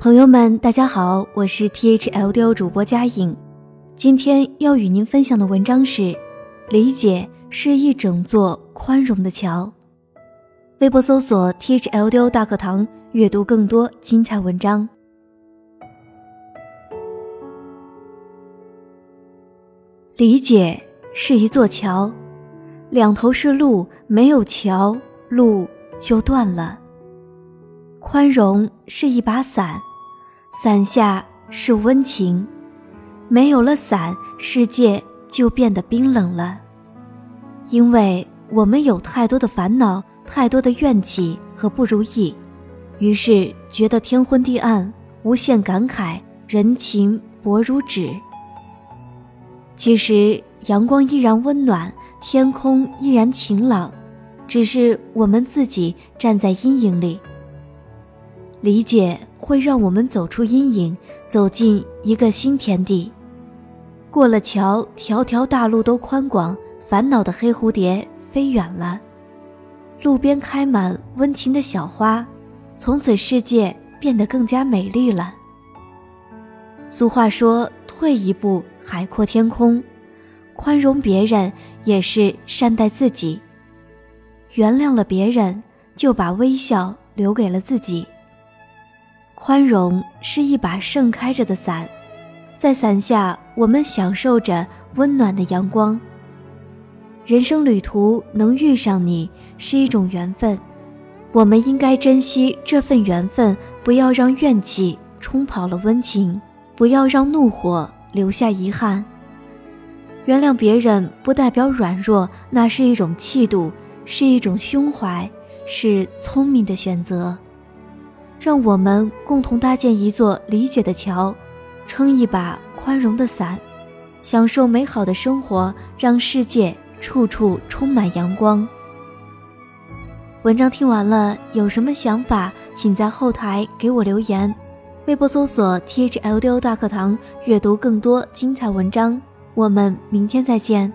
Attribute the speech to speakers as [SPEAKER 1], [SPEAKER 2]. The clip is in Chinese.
[SPEAKER 1] 朋友们，大家好，我是 T H L D O 主播佳颖，今天要与您分享的文章是：理解是一整座宽容的桥。微博搜索 T H L D O 大课堂，阅读更多精彩文章。理解是一座桥，两头是路，没有桥，路就断了。宽容是一把伞。伞下是温情，没有了伞，世界就变得冰冷了。因为我们有太多的烦恼，太多的怨气和不如意，于是觉得天昏地暗，无限感慨，人情薄如纸。其实阳光依然温暖，天空依然晴朗，只是我们自己站在阴影里。理解会让我们走出阴影，走进一个新天地。过了桥，条条大路都宽广，烦恼的黑蝴蝶飞远了。路边开满温情的小花，从此世界变得更加美丽了。俗话说：“退一步，海阔天空。”宽容别人也是善待自己。原谅了别人，就把微笑留给了自己。宽容是一把盛开着的伞，在伞下，我们享受着温暖的阳光。人生旅途能遇上你是一种缘分，我们应该珍惜这份缘分，不要让怨气冲跑了温情，不要让怒火留下遗憾。原谅别人不代表软弱，那是一种气度，是一种胸怀，是聪明的选择。让我们共同搭建一座理解的桥，撑一把宽容的伞，享受美好的生活，让世界处处充满阳光。文章听完了，有什么想法，请在后台给我留言。微博搜索 T H L D O 大课堂，阅读更多精彩文章。我们明天再见。